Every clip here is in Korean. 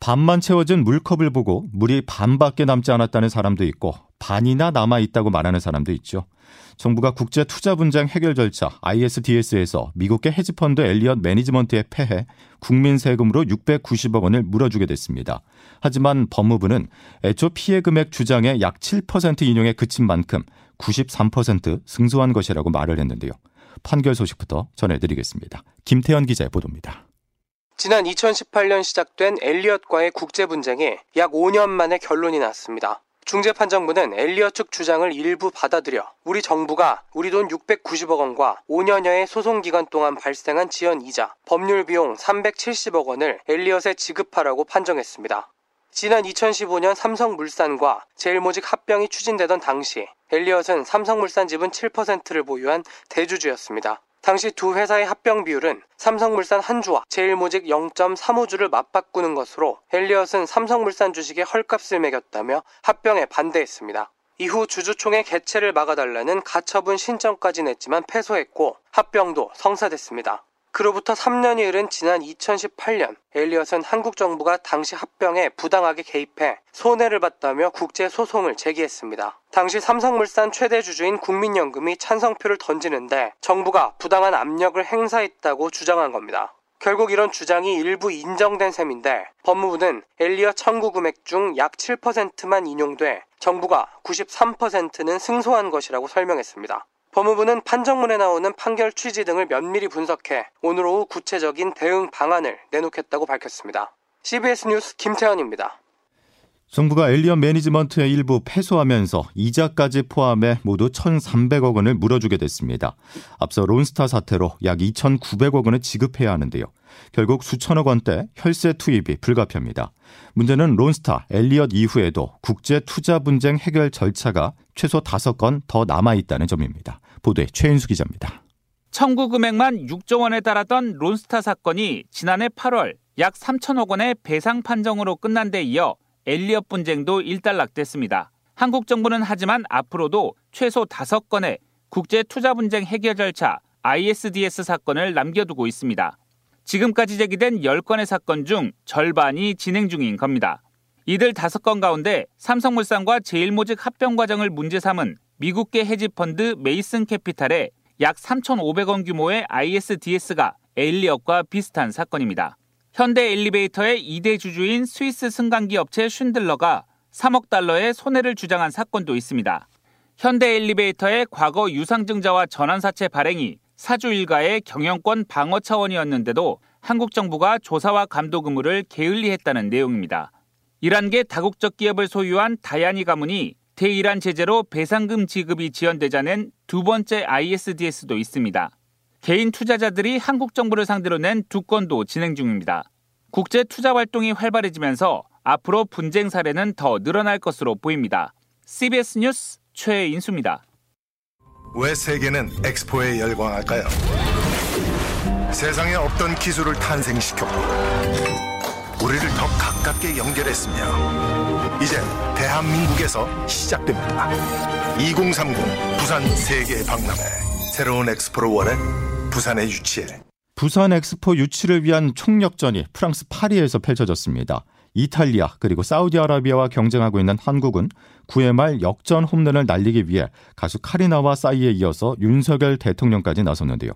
반만 채워진 물컵을 보고 물이 반밖에 남지 않았다는 사람도 있고 반이나 남아 있다고 말하는 사람도 있죠. 정부가 국제 투자 분쟁 해결 절차 ISDS에서 미국계 헤지펀드 엘리엇 매니지먼트에 패해 국민 세금으로 690억 원을 물어주게 됐습니다. 하지만 법무부는 애초 피해 금액 주장의 약 7% 인용에 그친 만큼 93% 승소한 것이라고 말을 했는데요. 판결 소식부터 전해드리겠습니다. 김태현 기자의 보도입니다. 지난 2018년 시작된 엘리엇과의 국제 분쟁에 약 5년 만에 결론이 났습니다. 중재판정부는 엘리엇 측 주장을 일부 받아들여 우리 정부가 우리 돈 690억 원과 5년여의 소송 기간 동안 발생한 지연 이자, 법률 비용 370억 원을 엘리엇에 지급하라고 판정했습니다. 지난 2015년 삼성물산과 제일모직 합병이 추진되던 당시 엘리엇은 삼성물산 지분 7%를 보유한 대주주였습니다. 당시 두 회사의 합병 비율은 삼성물산 한 주와 제일모직 0.35주를 맞바꾸는 것으로 엘리엇은 삼성물산 주식에 헐값을 매겼다며 합병에 반대했습니다. 이후 주주총회 개최를 막아달라는 가처분 신청까지 냈지만 패소했고 합병도 성사됐습니다. 그로부터 3년이 흐른 지난 2018년 엘리엇은 한국 정부가 당시 합병에 부당하게 개입해 손해를 봤다며 국제 소송을 제기했습니다. 당시 삼성물산 최대 주주인 국민연금이 찬성표를 던지는데 정부가 부당한 압력을 행사했다고 주장한 겁니다. 결국 이런 주장이 일부 인정된 셈인데 법무부는 엘리엇 청구 금액 중 약 7%만 인용돼 정부가 93%는 승소한 것이라고 설명했습니다. 법무부는 판정문에 나오는 판결 취지 등을 면밀히 분석해 오늘 오후 구체적인 대응 방안을 내놓겠다고 밝혔습니다. CBS 뉴스 김태현입니다. 정부가 엘리엇 매니지먼트의 일부 패소하면서 이자까지 포함해 모두 1,300억 원을 물어주게 됐습니다. 앞서 론스타 사태로 약 2,900억 원을 지급해야 하는데요. 결국 수천억 원대 혈세 투입이 불가피합니다. 문제는 론스타, 엘리엇 이후에도 국제 투자 분쟁 해결 절차가 최소 5건 더 남아 있다는 점입니다. 보도에 최인수 기자입니다. 청구 금액만 6조 원에 달하던 론스타 사건이 지난해 8월 약 3천억 원의 배상 판정으로 끝난 데 이어 엘리엇 분쟁도 일단락됐습니다. 한국 정부는 하지만 앞으로도 최소 5건의 국제 투자 분쟁 해결 절차 ISDS 사건을 남겨두고 있습니다. 지금까지 제기된 10건의 사건 중 절반이 진행 중인 겁니다. 이들 5건 가운데 삼성물산과 제일모직 합병 과정을 문제 삼은 미국계 헤지펀드 메이슨 캐피탈의 약 3,500원 규모의 ISDS가 엘리엇과 비슷한 사건입니다. 현대 엘리베이터의 2대 주주인 스위스 승강기 업체 쉰들러가 3억 달러의 손해를 주장한 사건도 있습니다. 현대 엘리베이터의 과거 유상증자와 전환사채 발행이 사주 일가의 경영권 방어 차원이었는데도 한국 정부가 조사와 감독 의무를 게을리했다는 내용입니다. 이란계 다국적 기업을 소유한 다야니 가문이 대이란 제재로 배상금 지급이 지연되자 낸두 번째 ISDS도 있습니다. 개인 투자자들이 한국 정부를 상대로 낸 두 건도 진행 중입니다. 국제 투자 활동이 활발해지면서 앞으로 분쟁 사례는 더 늘어날 것으로 보입니다. CBS 뉴스 최인수입니다. 왜 세계는 엑스포에 열광할까요? 세상에 없던 기술을 탄생시켰고 우리를 더 가깝게 연결했으며 이제 대한민국에서 시작됩니다. 2030 부산 세계 박람회 새로운 엑스포를 원해 부산에 유치해 부산 엑스포 유치를 위한 총력전이 프랑스 파리에서 펼쳐졌습니다. 이탈리아 그리고 사우디아라비아와 경쟁하고 있는 한국은 9회 말 역전 홈런을 날리기 위해 가수 카리나와 싸이에 이어서 윤석열 대통령까지 나섰는데요.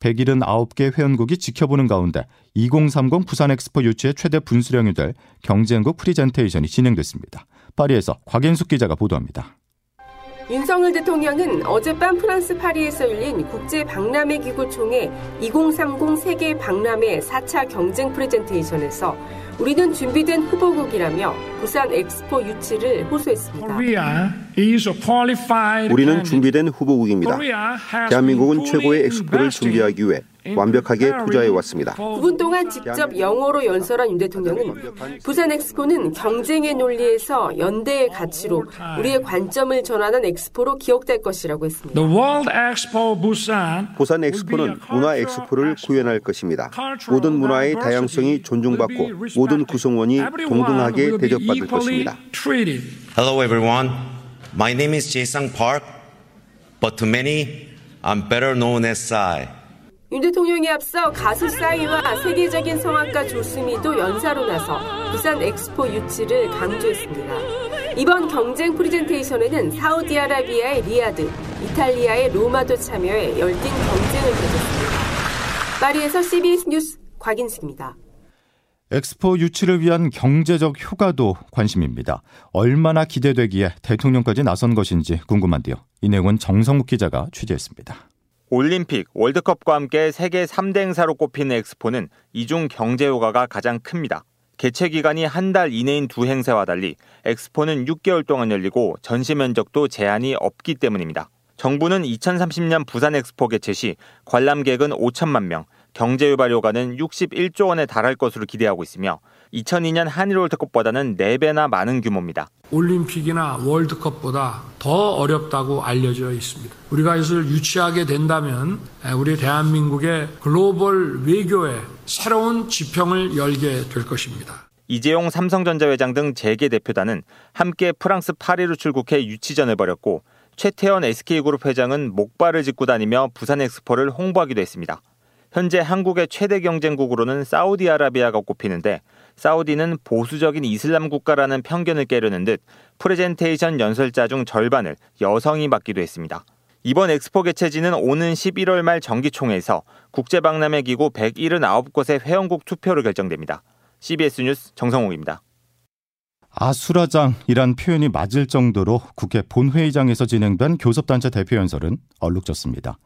179개 회원국이 지켜보는 가운데 2030 부산 엑스포 유치의 최대 분수령이 될 경쟁국 프리젠테이션이 진행됐습니다. 파리에서 곽인숙 기자가 보도합니다. 윤석열 대통령은 어젯밤 프랑스 파리에서 열린 국제 박람회 기구 총회 2030 세계 박람회 4차 경쟁 프레젠테이션에서 우리는 준비된 후보국이라며 부산 엑스포 유치를 호소했습니다. 우리는 준비된 후보국입니다. 대한민국은 최고의 엑스포를 준비하기 위해 완벽하게 투자해 왔습니다. 9분 동안 직접 영어로 연설한 윤 대통령은 부산 엑스포는 경쟁의 논리에서 연대의 가치로 우리의 관점을 전환한 엑스포로 기억될 것이라고 했습니다. 부산 엑스포는 문화 엑스포를 구현할 것입니다. 모든 문화의 다양성이 존중받고 모든 구성원이 동등하게 대접받을 것입니다. Hello everyone. My name is Jae-sang Park, but to many, I'm better known as Psy. 윤 대통령이 앞서 가수 싸이와 세계적인 성악가 조스미도 연사로 나서 부산 엑스포 유치를 강조했습니다. 이번 경쟁 프레젠테이션에는 사우디아라비아의 리야드, 이탈리아의 로마도 참여해 열띤 경쟁을 펼쳤습니다. 파리에서 CBS 뉴스 곽인숙입니다. 엑스포 유치를 위한 경제적 효과도 관심입니다. 얼마나 기대되기에 대통령까지 나선 것인지 궁금한데요. 이 내용은 정성욱 기자가 취재했습니다. 올림픽, 월드컵과 함께 세계 3대 행사로 꼽히는 엑스포는 이중 경제 효과가 가장 큽니다. 개최 기간이 한 달 이내인 두 행사와 달리 엑스포는 6개월 동안 열리고 전시 면적도 제한이 없기 때문입니다. 정부는 2030년 부산 엑스포 개최 시 관람객은 5천만 명, 경제 유발 효과는 61조 원에 달할 것으로 기대하고 있으며 2002년 한일 월드컵보다는 4배나 많은 규모입니다. 올림픽이나 월드컵보다 더 어렵다고 알려져 있습니다. 우리가 이것을 유치하게 된다면 우리 대한민국의 글로벌 외교에 새로운 지평을 열게 될 것입니다. 이재용 삼성전자 회장 등 재계 대표단은 함께 프랑스 파리로 출국해 유치전을 벌였고 최태원 SK그룹 회장은 목발을 짚고 다니며 부산 엑스포를 홍보하기도 했습니다. 현재 한국의 최대 경쟁국으로는 사우디아라비아가 꼽히는데 사우디는 보수적인 이슬람 국가라는 편견을 깨려는 듯 프레젠테이션 연설자 중 절반을 여성이 맡기도 했습니다. 이번 엑스포 개최지는 오는 11월 말 정기총회에서 국제박람회 기구 179곳의 회원국 투표로 결정됩니다. CBS 뉴스 정성욱입니다. 아수라장이란 표현이 맞을 정도로 국회 본회의장에서 진행된 교섭단체 대표연설은 얼룩졌습니다.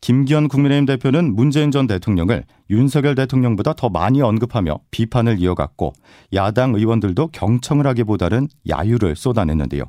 김기현 국민의힘 대표는 문재인 전 대통령을 윤석열 대통령보다 더 많이 언급하며 비판을 이어갔고 야당 의원들도 경청을 하기보다는 야유를 쏟아냈는데요.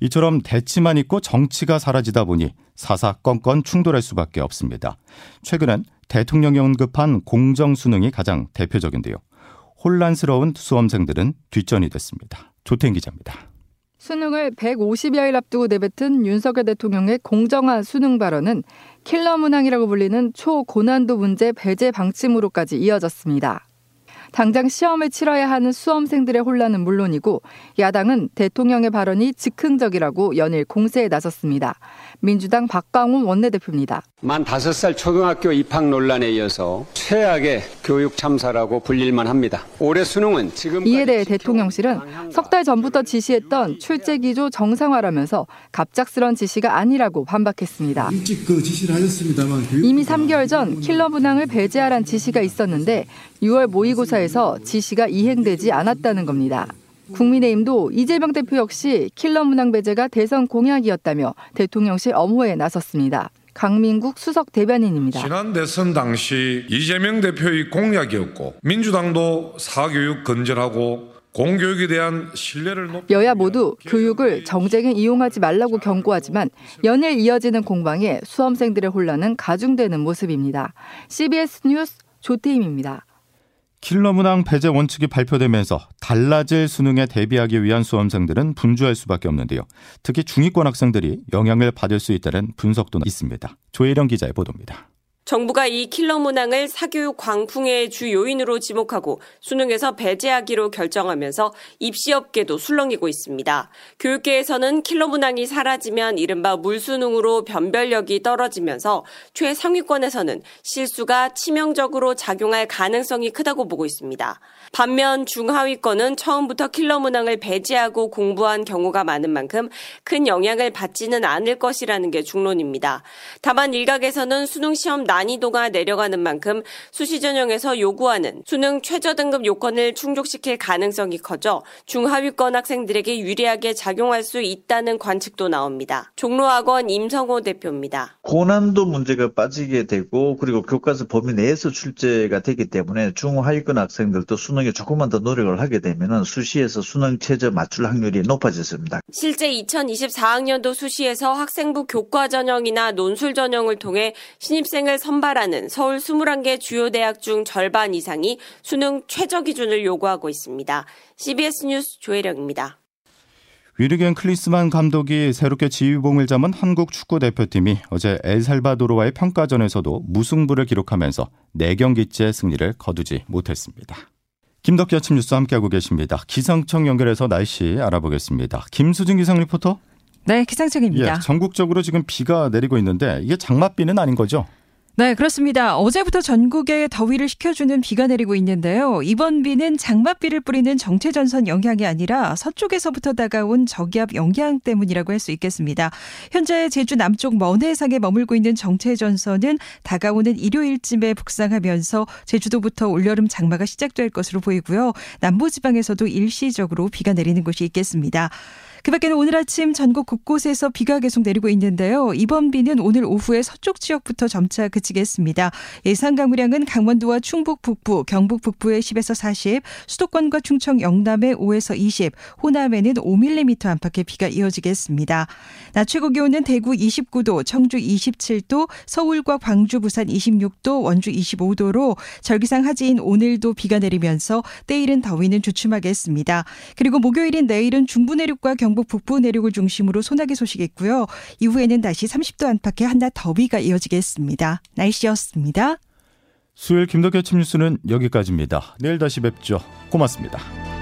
이처럼 대치만 있고 정치가 사라지다 보니 사사건건 충돌할 수밖에 없습니다. 최근엔 대통령이 언급한 공정수능이 가장 대표적인데요. 혼란스러운 수험생들은 뒷전이 됐습니다. 조태인 기자입니다. 수능을 150여일 앞두고 내뱉은 윤석열 대통령의 공정한 수능 발언은 킬러 문항이라고 불리는 초고난도 문제 배제 방침으로까지 이어졌습니다. 당장 시험을 치러야 하는 수험생들의 혼란은 물론이고 야당은 대통령의 발언이 즉흥적이라고 연일 공세에 나섰습니다. 민주당 박광훈 원내대표입니다. 만 5살 초등학교 입학 논란에 이어서 최악의 교육 참사라고 불릴만 합니다. 올해 수능은 지금 이에 대해 대통령실은 석 달 전부터 지시했던 출제 기조 정상화라면서 갑작스런 지시가 아니라고 반박했습니다. 일찍 그 지시를 하셨습니다만 이미 3개월 전 킬러 문항을 배제하란 지시가 있었는데 6월 모의고사 에서 지시가 이행되지 않았다는 겁니다. 국민의힘도 이재명 대표 역시 킬러 문항 배제가 대선 공약이었다며 대통령실 엄호에 나섰습니다. 강민국 수석 대변인입니다. 지난 대선 당시 이재명 대표의 공약이었고 민주당도 사교육 건전하고 공교육에 대한 신뢰를 높 여야 모두 교육을 정쟁에 이용하지 말라고 경고하지만 연일 이어지는 공방에 수험생들의 혼란은 가중되는 모습입니다. CBS 뉴스 조태임입니다. 킬러 문항 배제 원칙이 발표되면서 달라질 수능에 대비하기 위한 수험생들은 분주할 수밖에 없는데요. 특히 중위권 학생들이 영향을 받을 수 있다는 분석도 있습니다. 조혜령 기자의 보도입니다. 정부가 이 킬러 문항을 사교육 광풍의 주 요인으로 지목하고 수능에서 배제하기로 결정하면서 입시업계도 술렁이고 있습니다. 교육계에서는 킬러 문항이 사라지면 이른바 물수능으로 변별력이 떨어지면서 최상위권에서는 실수가 치명적으로 작용할 가능성이 크다고 보고 있습니다. 반면 중하위권은 처음부터 킬러 문항을 배제하고 공부한 경우가 많은 만큼 큰 영향을 받지는 않을 것이라는 게 중론입니다. 다만 일각에서는 수능 시험 난이도가 내려가는 만큼 수시 전형에서 요구하는 수능 최저 등급 요건을 충족시킬 가능성이 커져 중하위권 학생들에게 유리하게 작용할 수 있다는 관측도 나옵니다. 종로학원 임성호 대표입니다. 고난도 문제가 빠지게 되고 그리고 교과서 범위 내에서 출제가 되기 때문에 중하위권 학생들도 수능에 조금만 더 노력을 하게 되면 수시에서 수능 최저 맞출 확률이 높아졌습니다. 실제 2024학년도 수시에서 학생부 교과 전형이나 논술 전형을 통해 신입생을 선발하는 서울 21개 주요 대학 중 절반 이상이 수능 최저 기준을 요구하고 있습니다. CBS 뉴스 조혜령입니다. 위르겐 클리스만 감독이 새롭게 지휘봉을 잡은 한국 축구 대표팀이 어제 엘살바도르와의 평가전에서도 무승부를 기록하면서 4경기째 승리를 거두지 못했습니다. 김덕기 아침 뉴스 함께하고 계십니다. 기상청 연결해서 날씨 알아보겠습니다. 김수진 기상 리포터. 네, 기상청입니다. 예, 전국적으로 지금 비가 내리고 있는데 이게 장맛비는 아닌 거죠? 네, 그렇습니다. 어제부터 전국에 더위를 식혀주는 비가 내리고 있는데요. 이번 비는 장맛비를 뿌리는 정체전선 영향이 아니라 서쪽에서부터 다가온 저기압 영향 때문이라고 할 수 있겠습니다. 현재 제주 남쪽 먼 해상에 머물고 있는 정체전선은 다가오는 일요일쯤에 북상하면서 제주도부터 올여름 장마가 시작될 것으로 보이고요. 남부지방에서도 일시적으로 비가 내리는 곳이 있겠습니다. 그 밖에는 오늘 아침 전국 곳곳에서 비가 계속 내리고 있는데요. 이번 비는 오늘 오후에 서쪽 지역부터 점차 그치겠습니다. 예상 강우량은 강원도와 충북 북부, 경북 북부에 10에서 40, 수도권과 충청 영남에 5에서 20, 호남에는 5mm 안팎의 비가 이어지겠습니다. 낮 최고 기온은 대구 29도, 청주 27도, 서울과 광주, 부산 26도, 원주 25도로 절기상 하지인 오늘도 비가 내리면서 때일은 더위는 주춤하겠습니다. 그리고 목요일인 내일은 중부 내륙과 경 경북 북부 내륙을 중심으로 소나기 소식이 있고요. 이후에는 다시 30도 안팎의 한낮 더위가 이어지겠습니다. 날씨였습니다. 수요일 김덕현 침 뉴스는 여기까지입니다. 내일 다시 뵙죠. 고맙습니다.